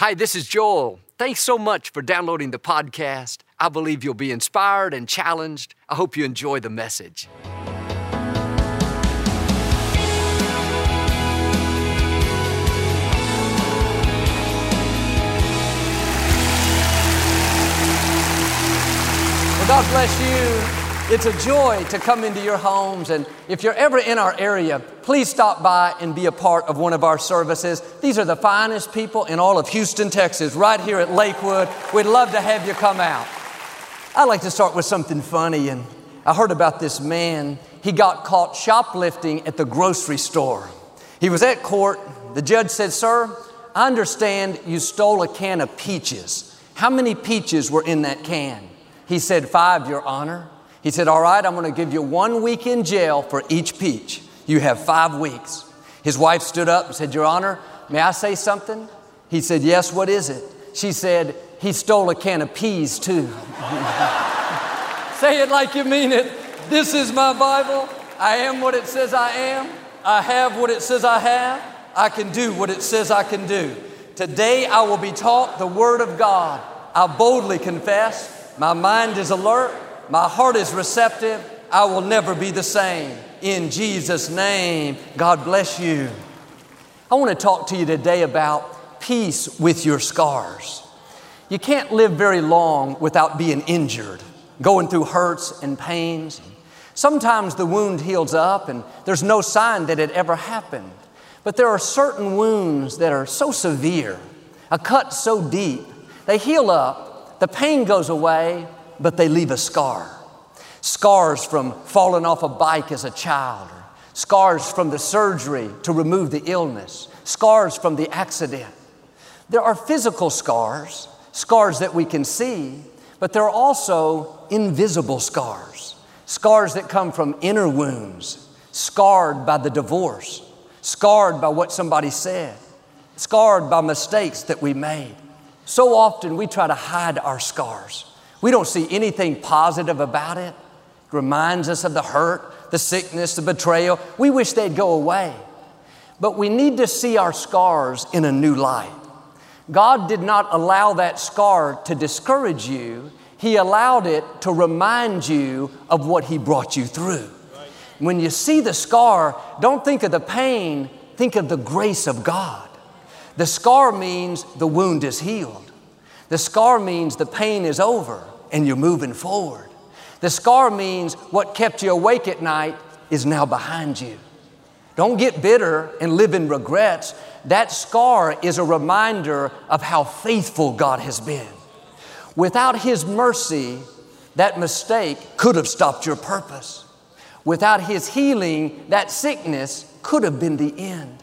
Hi, this is Joel. Thanks so much for downloading the podcast. I believe you'll be inspired and challenged. I hope you enjoy the message. Well, God bless you. It's a joy to come into your homes. And if you're ever in our area, please stop by and be a part of one of our services. These are the finest people in all of Houston, Texas, right here at Lakewood. We'd love to have you come out. I'd like to start with something funny. And I heard about this man. He got caught shoplifting at the grocery store. He was at court. The judge said, Sir, I understand you stole a can of peaches. How many peaches were in that can? He said, Five, Your Honor. He said, All right, I'm going to give you one week in jail for each peach. You have five weeks. His wife stood up and said, Your Honor, may I say something? He said, Yes, what is it? She said, He stole a can of peas too. say it like you mean it. This is my Bible. I am what it says I am. I have what it says I have. I can do what it says I can do. Today I will be taught the Word of God. I boldly confess my mind is alert. My heart is receptive. I will never be the same. In Jesus' name, God bless you. I want to talk to you today about peace with your scars. You can't live very long without being injured, going through hurts and pains. Sometimes the wound heals up and there's no sign that it ever happened. But there are certain wounds that are so severe, a cut so deep, they heal up the pain goes away, but they leave a scar. Scars from falling off a bike as a child, scars from the surgery to remove the illness, scars from the accident. There are physical scars, scars that we can see, but there are also invisible scars, scars that come from inner wounds, scarred by the divorce, scarred by what somebody said, scarred by mistakes that we made. So often we try to hide our scars. We don't see anything positive about it. It reminds us of the hurt, the sickness, the betrayal. We wish they'd go away. But we need to see our scars in a new light. God did not allow that scar to discourage you. He allowed it to remind you of what He brought you through. When you see the scar, don't think of the pain, think of the grace of God. The scar means the wound is healed. The scar means the pain is over and you're moving forward. The scar means what kept you awake at night is now behind you. Don't get bitter and live in regrets. That scar is a reminder of how faithful God has been. Without His mercy, that mistake could have stopped your purpose. Without His healing, that sickness could have been the end.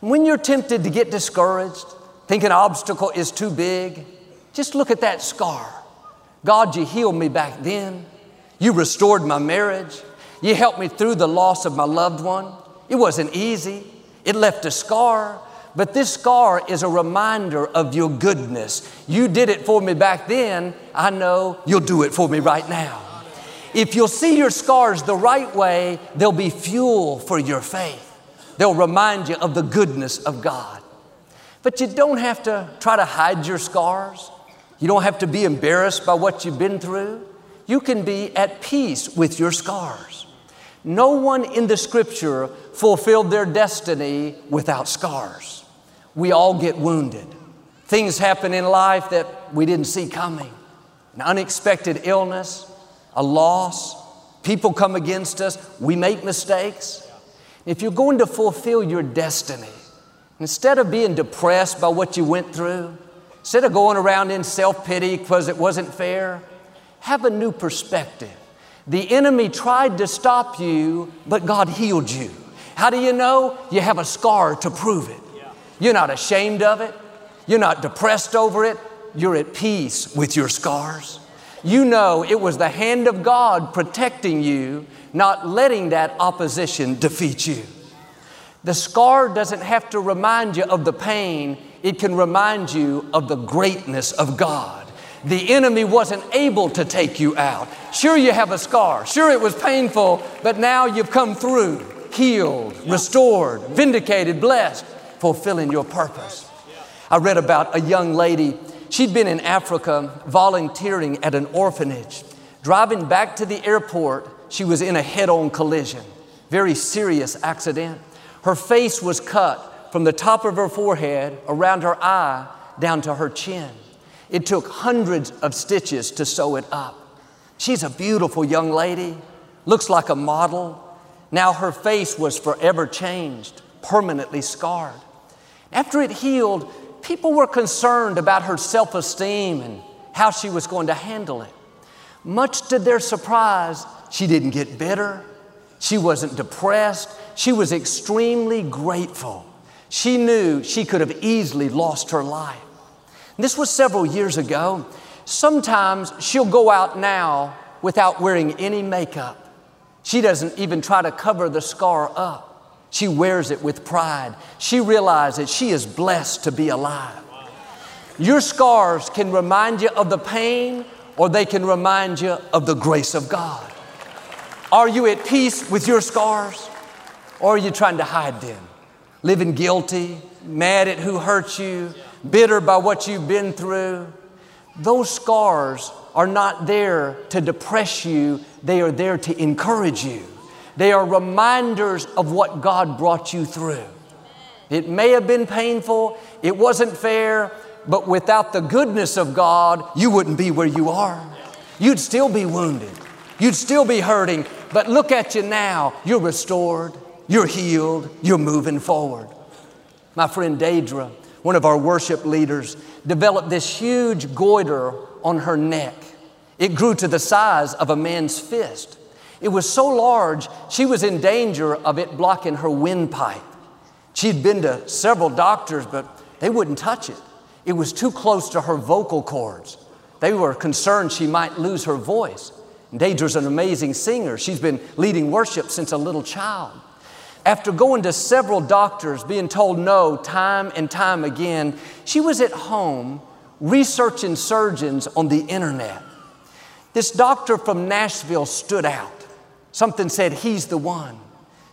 When you're tempted to get discouraged, think an obstacle is too big, just look at that scar. God, you healed me back then. You restored my marriage. You helped me through the loss of my loved one. It wasn't easy. It left a scar, but this scar is a reminder of your goodness. You did it for me back then. I know you'll do it for me right now. If you'll see your scars the right way, they'll be fuel for your faith. They'll remind you of the goodness of God. But you don't have to try to hide your scars. You don't have to be embarrassed by what you've been through. You can be at peace with your scars. No one in the scripture fulfilled their destiny without scars. We all get wounded. Things happen in life that we didn't see coming. An unexpected illness, a loss, people come against us, we make mistakes. If you're going to fulfill your destiny, instead of being depressed by what you went through, instead of going around in self pity because it wasn't fair, have a new perspective. The enemy tried to stop you, but God healed you. How do you know? You have a scar to prove it. You're not ashamed of it. You're not depressed over it. You're at peace with your scars. You know it was the hand of God protecting you not letting that opposition defeat you. The scar doesn't have to remind you of the pain, it can remind you of the greatness of God. The enemy wasn't able to take you out. Sure, you have a scar. Sure, it was painful, but now you've come through, healed, restored, vindicated, blessed, fulfilling your purpose. I read about a young lady. She'd been in Africa volunteering at an orphanage. Driving back to the airport, she was in a head on collision. Very serious accident. Her face was cut from the top of her forehead, around her eye, down to her chin. It took hundreds of stitches to sew it up. She's a beautiful young lady, looks like a model. Now her face was forever changed, permanently scarred. After it healed, people were concerned about her self esteem and how she was going to handle it. Much to their surprise, she didn't get bitter. She wasn't depressed. She was extremely grateful. She knew she could have easily lost her life. This was several years ago. Sometimes she'll go out now without wearing any makeup. She doesn't even try to cover the scar up. She wears it with pride. She realizes she is blessed to be alive. Your scars can remind you of the pain or they can remind you of the grace of God. Are you at peace with your scars or are you trying to hide them? Living guilty, mad at who hurt you, bitter by what you've been through. Those scars are not there to depress you, they are there to encourage you. They are reminders of what God brought you through. It may have been painful, it wasn't fair, but without the goodness of God, you wouldn't be where you are. You'd still be wounded, you'd still be hurting, but look at you now. You're restored, you're healed, you're moving forward. My friend Deidre, one of our worship leaders, developed this huge goiter on her neck. It grew to the size of a man's fist. It was so large, she was in danger of it blocking her windpipe. She'd been to several doctors, but they wouldn't touch it. It was too close to her vocal cords. They were concerned she might lose her voice. Deidre's an amazing singer. She's been leading worship since a little child. After going to several doctors, being told no time and time again, she was at home researching surgeons on the internet. This doctor from Nashville stood out. Something said, He's the one.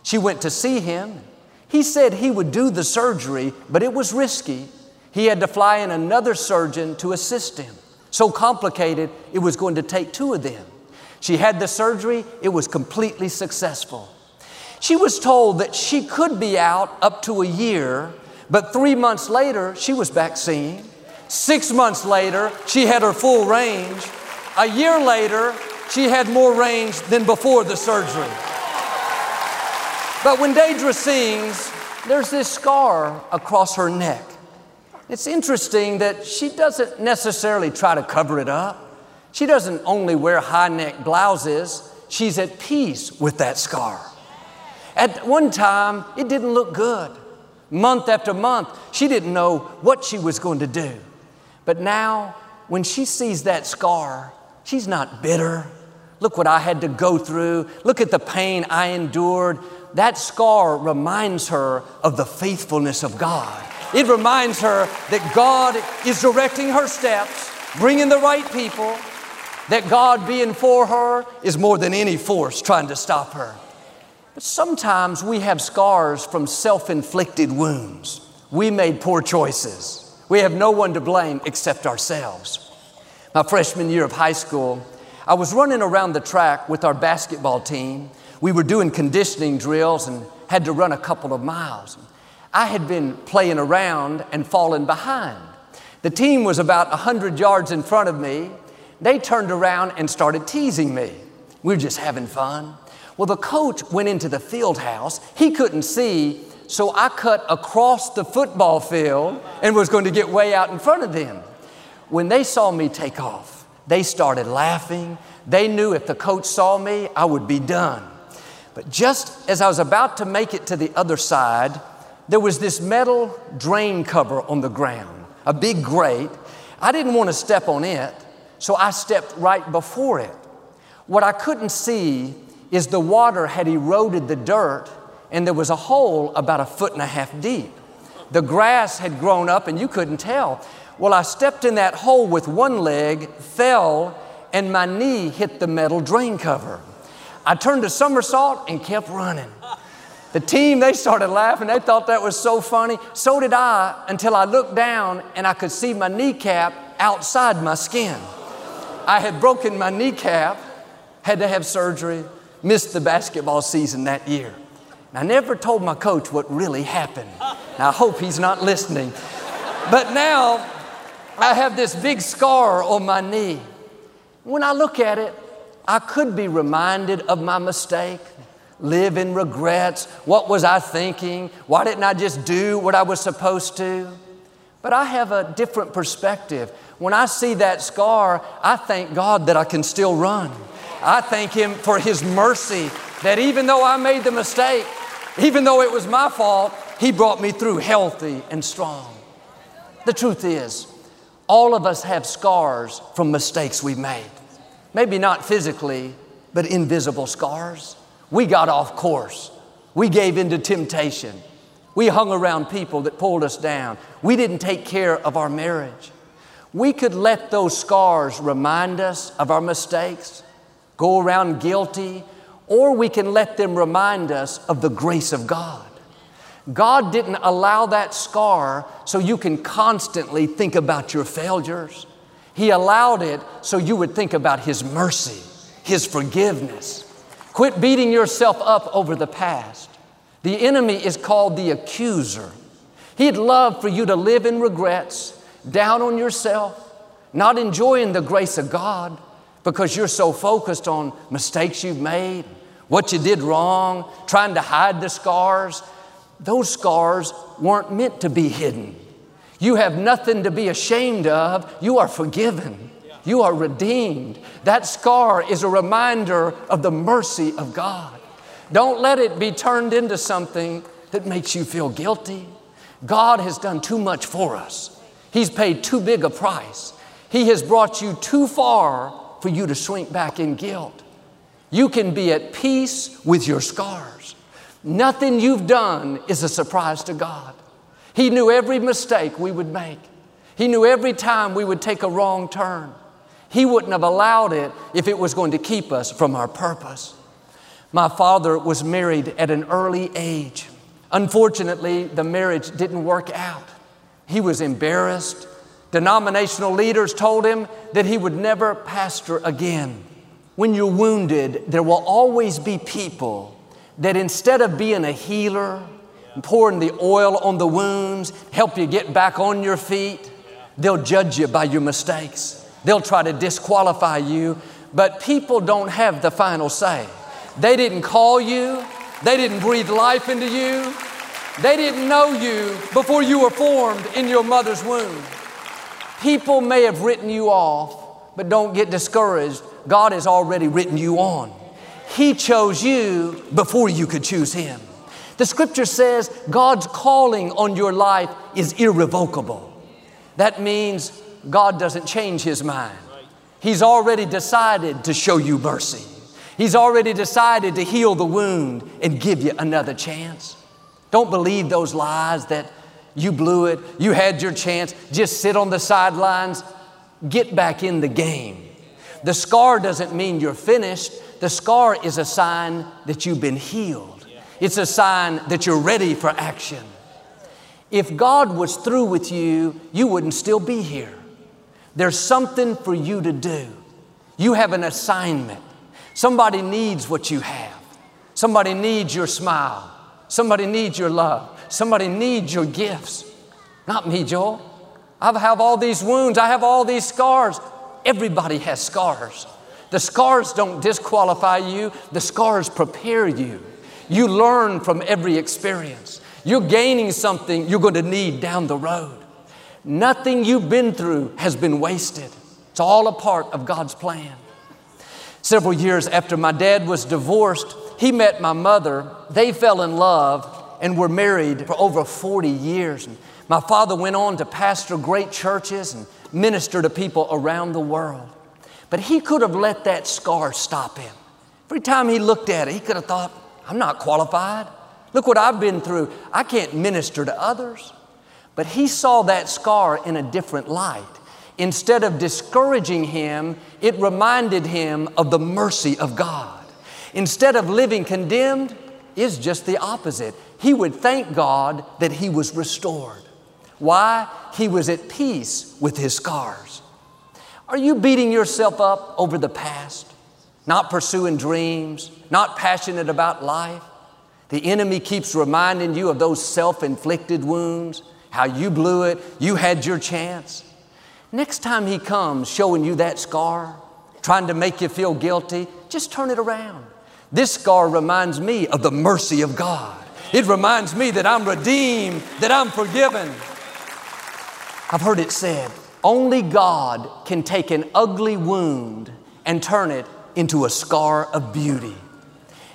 She went to see him. He said he would do the surgery, but it was risky. He had to fly in another surgeon to assist him. So complicated, it was going to take two of them. She had the surgery, it was completely successful. She was told that she could be out up to a year, but three months later, she was back seeing. Six months later, she had her full range. A year later, she had more range than before the surgery. But when Deidre sings, there's this scar across her neck. It's interesting that she doesn't necessarily try to cover it up. She doesn't only wear high neck blouses, she's at peace with that scar. At one time, it didn't look good. Month after month, she didn't know what she was going to do. But now, when she sees that scar, she's not bitter. Look what I had to go through. Look at the pain I endured. That scar reminds her of the faithfulness of God. It reminds her that God is directing her steps, bringing the right people, that God being for her is more than any force trying to stop her. But sometimes we have scars from self inflicted wounds. We made poor choices. We have no one to blame except ourselves. My freshman year of high school, I was running around the track with our basketball team. We were doing conditioning drills and had to run a couple of miles. I had been playing around and fallen behind. The team was about 100 yards in front of me. They turned around and started teasing me. We were just having fun. Well, the coach went into the field house. He couldn't see so I cut across the football field and was going to get way out in front of them. When they saw me take off, they started laughing. They knew if the coach saw me, I would be done. But just as I was about to make it to the other side, there was this metal drain cover on the ground, a big grate. I didn't want to step on it, so I stepped right before it. What I couldn't see is the water had eroded the dirt and there was a hole about a foot and a half deep. The grass had grown up and you couldn't tell. Well, I stepped in that hole with one leg, fell, and my knee hit the metal drain cover. I turned a somersault and kept running. The team, they started laughing. They thought that was so funny. So did I until I looked down and I could see my kneecap outside my skin. I had broken my kneecap, had to have surgery, missed the basketball season that year. And I never told my coach what really happened. I hope he's not listening. But now I have this big scar on my knee. When I look at it, I could be reminded of my mistake live in regrets. What was I thinking? Why didn't I just do what I was supposed to? But I have a different perspective. When I see that scar, I thank God that I can still run. I thank Him for His mercy that even though I made the mistake, even though it was my fault, He brought me through healthy and strong. The truth is, all of us have scars from mistakes we've made. Maybe not physically, but invisible scars. We got off course. We gave into temptation. We hung around people that pulled us down. We didn't take care of our marriage. We could let those scars remind us of our mistakes, go around guilty, or we can let them remind us of the grace of God. God didn't allow that scar so you can constantly think about your failures. He allowed it so you would think about His mercy, His forgiveness, Quit beating yourself up over the past. The enemy is called the accuser. He'd love for you to live in regrets, down on yourself, not enjoying the grace of God because you're so focused on mistakes you've made, what you did wrong, trying to hide the scars. Those scars weren't meant to be hidden. You have nothing to be ashamed of. You are forgiven. You are redeemed. That scar is a reminder of the mercy of God. Don't let it be turned into something that makes you feel guilty. God has done too much for us. He's paid too big a price. He has brought you too far for you to shrink back in guilt. You can be at peace with your scars. Nothing you've done is a surprise to God. He knew every mistake we would make. He knew every time we would take a wrong turn. He wouldn't have allowed it if it was going to keep us from our purpose. My father was married at an early age. Unfortunately, the marriage didn't work out. He was embarrassed. Denominational leaders told him that he would never pastor again. When you're wounded, there will always be people that instead of being a healer, and pouring the oil on the wounds, help you get back on your feet, they'll judge you by your mistakes. They'll try to disqualify you, but people don't have the final say. They didn't call you, they didn't breathe life into you, they didn't know you before you were formed in your mother's womb. People may have written you off, but don't get discouraged. God has already written you on. He chose you before you could choose Him. The scripture says God's calling on your life is irrevocable. That means God doesn't change His mind. He's already decided to show you mercy. He's already decided to heal the wound and give you another chance. Don't believe those lies that you blew it, you had your chance, just sit on the sidelines. Get back in the game. The scar doesn't mean you're finished, the scar is a sign that you've been healed. It's a sign that you're ready for action. If God was through with you, you wouldn't still be here. There's something for you to do. You have an assignment. Somebody needs what you have. Somebody needs your smile. Somebody needs your love. Somebody needs your gifts. Not me, Joel. I have all these wounds. I have all these scars. Everybody has scars. The scars don't disqualify you, the scars prepare you. You learn from every experience. You're gaining something you're going to need down the road. Nothing you've been through has been wasted. It's all a part of God's plan. Several years after my dad was divorced, he met my mother. They fell in love and were married for over 40 years. And my father went on to pastor great churches and minister to people around the world. But he could have let that scar stop him. Every time he looked at it, he could have thought, I'm not qualified. Look what I've been through. I can't minister to others. But he saw that scar in a different light. Instead of discouraging him, it reminded him of the mercy of God. Instead of living condemned, is just the opposite. He would thank God that he was restored. Why? He was at peace with his scars. Are you beating yourself up over the past? Not pursuing dreams? Not passionate about life? The enemy keeps reminding you of those self inflicted wounds, how you blew it, you had your chance. Next time he comes showing you that scar, trying to make you feel guilty, just turn it around. This scar reminds me of the mercy of God. It reminds me that I'm redeemed, that I'm forgiven. I've heard it said, only God can take an ugly wound and turn it into a scar of beauty.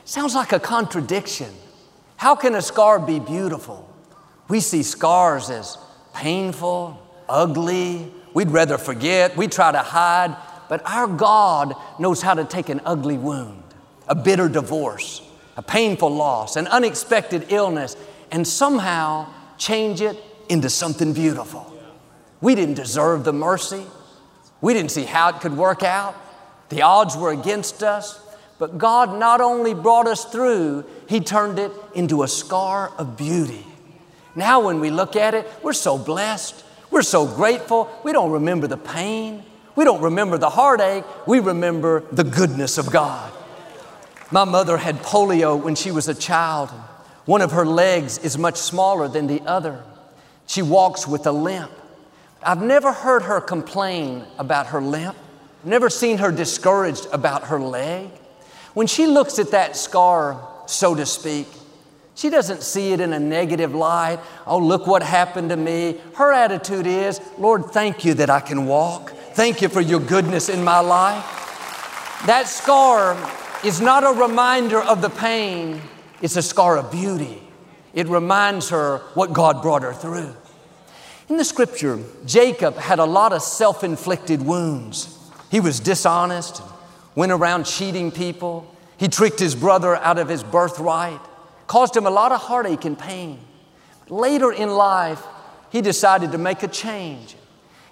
Sounds like a contradiction. How can a scar be beautiful? We see scars as painful, ugly. We'd rather forget, we try to hide, but our God knows how to take an ugly wound, a bitter divorce, a painful loss, an unexpected illness, and somehow change it into something beautiful. We didn't deserve the mercy. We didn't see how it could work out. The odds were against us. But God not only brought us through, He turned it into a scar of beauty. Now, when we look at it, we're so blessed. We're so grateful. We don't remember the pain. We don't remember the heartache. We remember the goodness of God. My mother had polio when she was a child. One of her legs is much smaller than the other. She walks with a limp. I've never heard her complain about her limp, never seen her discouraged about her leg. When she looks at that scar, so to speak, she doesn't see it in a negative light. Oh, look what happened to me. Her attitude is, Lord, thank you that I can walk. Thank you for your goodness in my life. That scar is not a reminder of the pain, it's a scar of beauty. It reminds her what God brought her through. In the scripture, Jacob had a lot of self inflicted wounds. He was dishonest, went around cheating people. He tricked his brother out of his birthright, caused him a lot of heartache and pain. Later in life, he decided to make a change.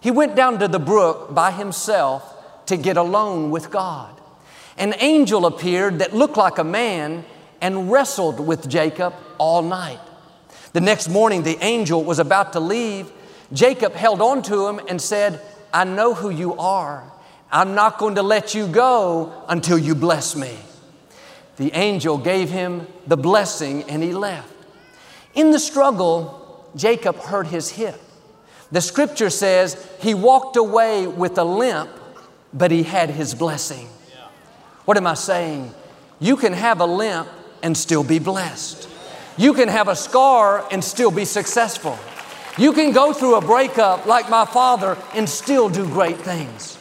He went down to the brook by himself to get alone with God. An angel appeared that looked like a man and wrestled with Jacob all night. The next morning, the angel was about to leave Jacob held on to him and said, I know who you are. I'm not going to let you go until you bless me. The angel gave him the blessing and he left. In the struggle, Jacob hurt his hip. The scripture says he walked away with a limp, but he had his blessing. What am I saying? You can have a limp and still be blessed. You can have a scar and still be successful. You can go through a breakup like my father and still do great things.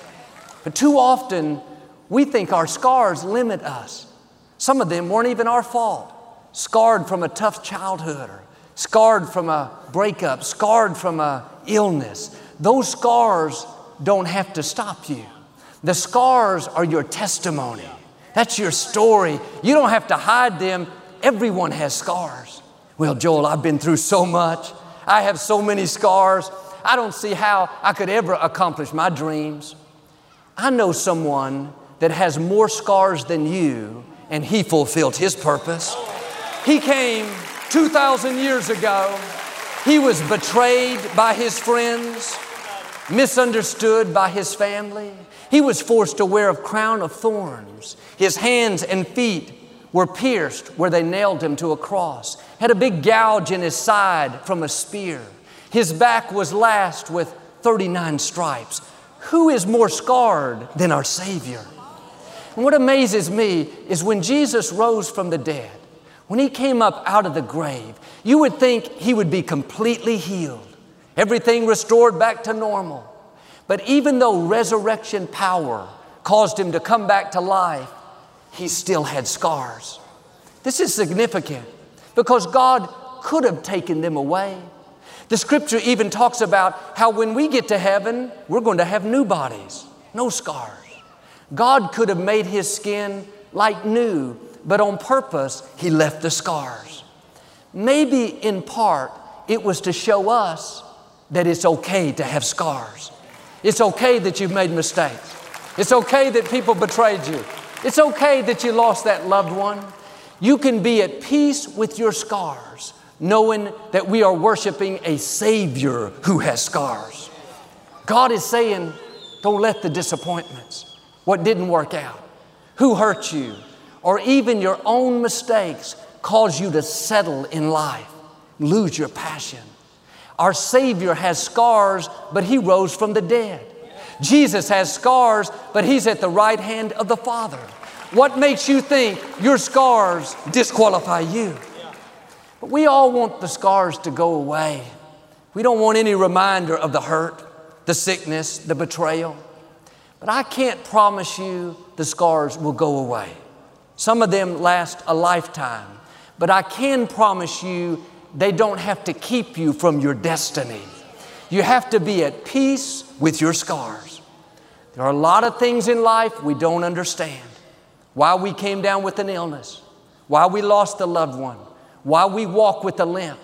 But too often, we think our scars limit us. Some of them weren't even our fault. Scarred from a tough childhood, or scarred from a breakup, scarred from a illness. Those scars don't have to stop you. The scars are your testimony. That's your story. You don't have to hide them. Everyone has scars. Well, Joel, I've been through so much. I have so many scars. I don't see how I could ever accomplish my dreams. I know someone that has more scars than you, and he fulfilled his purpose. He came 2,000 years ago. He was betrayed by his friends, misunderstood by his family. He was forced to wear a crown of thorns. His hands and feet were pierced where they nailed him to a cross, had a big gouge in his side from a spear. His back was lashed with 39 stripes. Who is more scarred than our Savior? And what amazes me is when Jesus rose from the dead, when he came up out of the grave, you would think he would be completely healed, everything restored back to normal. But even though resurrection power caused him to come back to life, he still had scars. This is significant because God could have taken them away. The scripture even talks about how when we get to heaven, we're going to have new bodies, no scars. God could have made his skin like new, but on purpose, he left the scars. Maybe in part, it was to show us that it's okay to have scars. It's okay that you've made mistakes. It's okay that people betrayed you. It's okay that you lost that loved one. You can be at peace with your scars, knowing that we are worshiping a Savior who has scars. God is saying, don't let the disappointments, what didn't work out, who hurt you, or even your own mistakes cause you to settle in life, lose your passion. Our Savior has scars, but He rose from the dead. Jesus has scars, but He's at the right hand of the Father. What makes you think your scars disqualify you? But we all want the scars to go away. We don't want any reminder of the hurt, the sickness, the betrayal. But I can't promise you the scars will go away. Some of them last a lifetime. But I can promise you they don't have to keep you from your destiny. You have to be at peace with your scars. There are a lot of things in life we don't understand. Why we came down with an illness, why we lost a loved one, why we walk with a limp.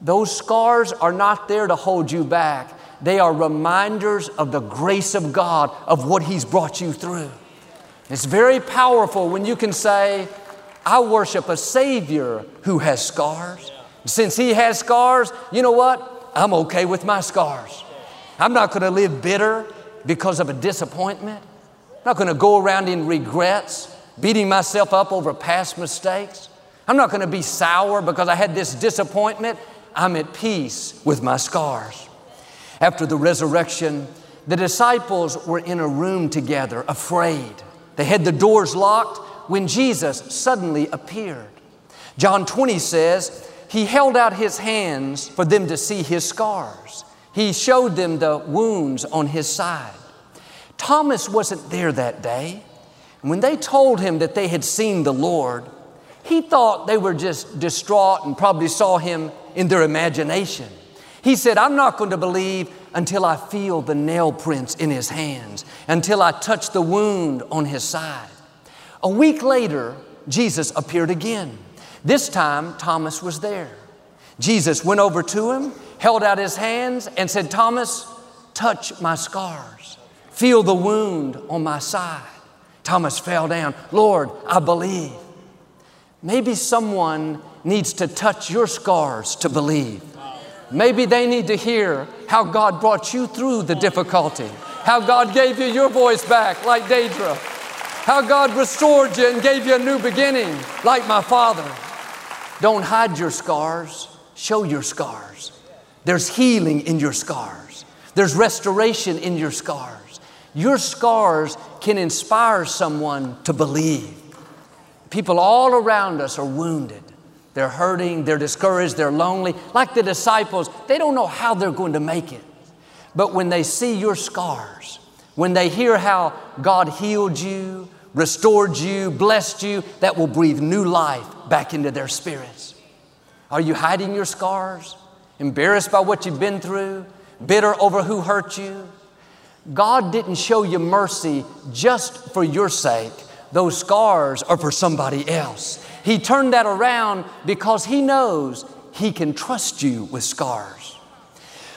Those scars are not there to hold you back. They are reminders of the grace of God, of what He's brought you through. It's very powerful when you can say, I worship a Savior who has scars. Since He has scars, you know what? I'm okay with my scars. I'm not going to live bitter because of a disappointment. I'm not going to go around in regrets, beating myself up over past mistakes. I'm not going to be sour because I had this disappointment. I'm at peace with my scars. After the resurrection, the disciples were in a room together, afraid. They had the doors locked when Jesus suddenly appeared. John 20 says, He held out His hands for them to see His scars. He showed them the wounds on His side. Thomas wasn't there that day. When they told him that they had seen the Lord, he thought they were just distraught and probably saw him in their imagination. He said, I'm not going to believe until I feel the nail prints in his hands, until I touch the wound on his side. A week later, Jesus appeared again. This time, Thomas was there. Jesus went over to him, held out his hands, and said, Thomas, touch my scars. Feel the wound on my side. Thomas fell down. Lord, I believe. Maybe someone needs to touch your scars to believe. Maybe they need to hear how God brought you through the difficulty, how God gave you your voice back, like Deidre, how God restored you and gave you a new beginning, like my father. Don't hide your scars, show your scars. There's healing in your scars, there's restoration in your scars. Your scars can inspire someone to believe. People all around us are wounded. They're hurting, they're discouraged, they're lonely. Like the disciples, they don't know how they're going to make it. But when they see your scars, when they hear how God healed you, restored you, blessed you, that will breathe new life back into their spirits. Are you hiding your scars? Embarrassed by what you've been through? Bitter over who hurt you? God didn't show you mercy just for your sake. Those scars are for somebody else. He turned that around because He knows He can trust you with scars.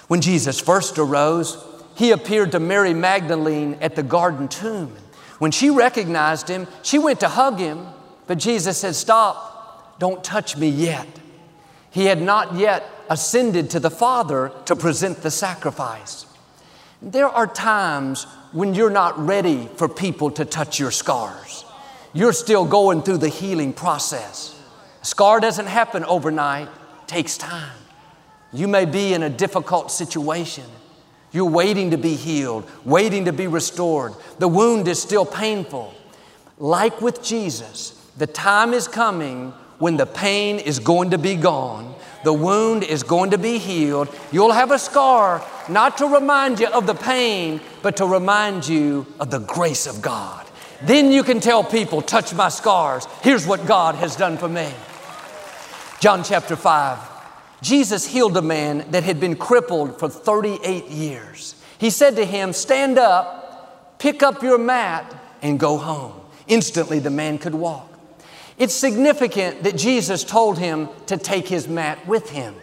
When Jesus first arose, He appeared to Mary Magdalene at the garden tomb. When she recognized Him, she went to hug Him, but Jesus said, Stop, don't touch me yet. He had not yet ascended to the Father to present the sacrifice. There are times when you're not ready for people to touch your scars you're still going through the healing process. A scar doesn't happen overnight, it takes time. You may be in a difficult situation. You're waiting to be healed, waiting to be restored. The wound is still painful. Like with Jesus, the time is coming when the pain is going to be gone, the wound is going to be healed. You'll have a scar, not to remind you of the pain, but to remind you of the grace of God. Then you can tell people, touch my scars. Here's what God has done for me. John chapter 5. Jesus healed a man that had been crippled for 38 years. He said to him, Stand up, pick up your mat, and go home. Instantly, the man could walk. It's significant that Jesus told him to take his mat with him.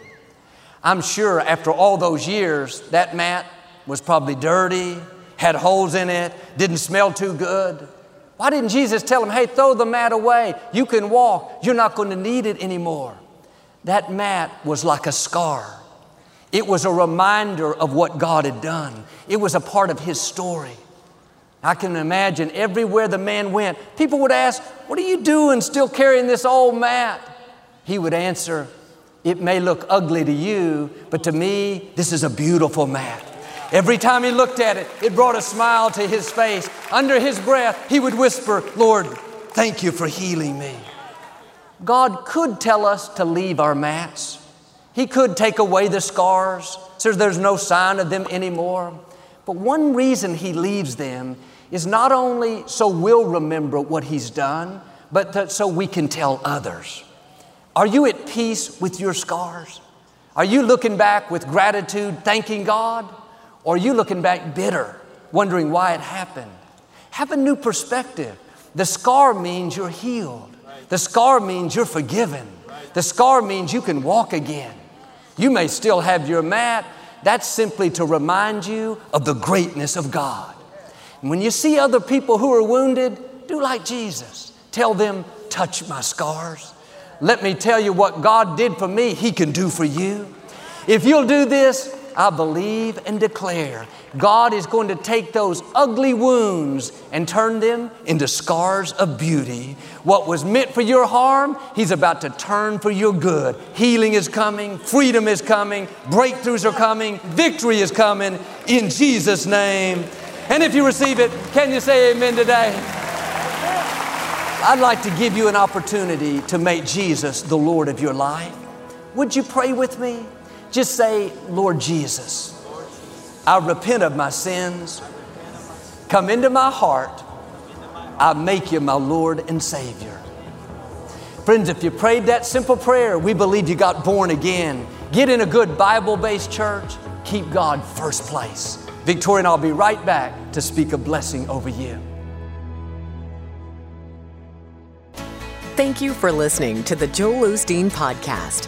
I'm sure after all those years, that mat was probably dirty, had holes in it, didn't smell too good. Why didn't Jesus tell him, hey, throw the mat away? You can walk. You're not going to need it anymore. That mat was like a scar. It was a reminder of what God had done, it was a part of his story. I can imagine everywhere the man went, people would ask, What are you doing still carrying this old mat? He would answer, It may look ugly to you, but to me, this is a beautiful mat. Every time he looked at it, it brought a smile to his face. Under his breath, he would whisper, Lord, thank you for healing me. God could tell us to leave our mats. He could take away the scars so there's no sign of them anymore. But one reason He leaves them is not only so we'll remember what He's done, but that so we can tell others. Are you at peace with your scars? Are you looking back with gratitude, thanking God? Or are you looking back bitter, wondering why it happened? Have a new perspective. The scar means you're healed. The scar means you're forgiven. The scar means you can walk again. You may still have your mat. That's simply to remind you of the greatness of God. When you see other people who are wounded, do like Jesus. Tell them, touch my scars. Let me tell you what God did for me, He can do for you. If you'll do this, I believe and declare God is going to take those ugly wounds and turn them into scars of beauty. What was meant for your harm, He's about to turn for your good. Healing is coming, freedom is coming, breakthroughs are coming, victory is coming in Jesus' name. And if you receive it, can you say amen today? I'd like to give you an opportunity to make Jesus the Lord of your life. Would you pray with me? Just say, Lord Jesus, I repent of my sins. Come into my heart. I make you my Lord and Savior. Friends, if you prayed that simple prayer, we believe you got born again. Get in a good Bible based church. Keep God first place. Victoria and I'll be right back to speak a blessing over you. Thank you for listening to the Joel Osteen Podcast.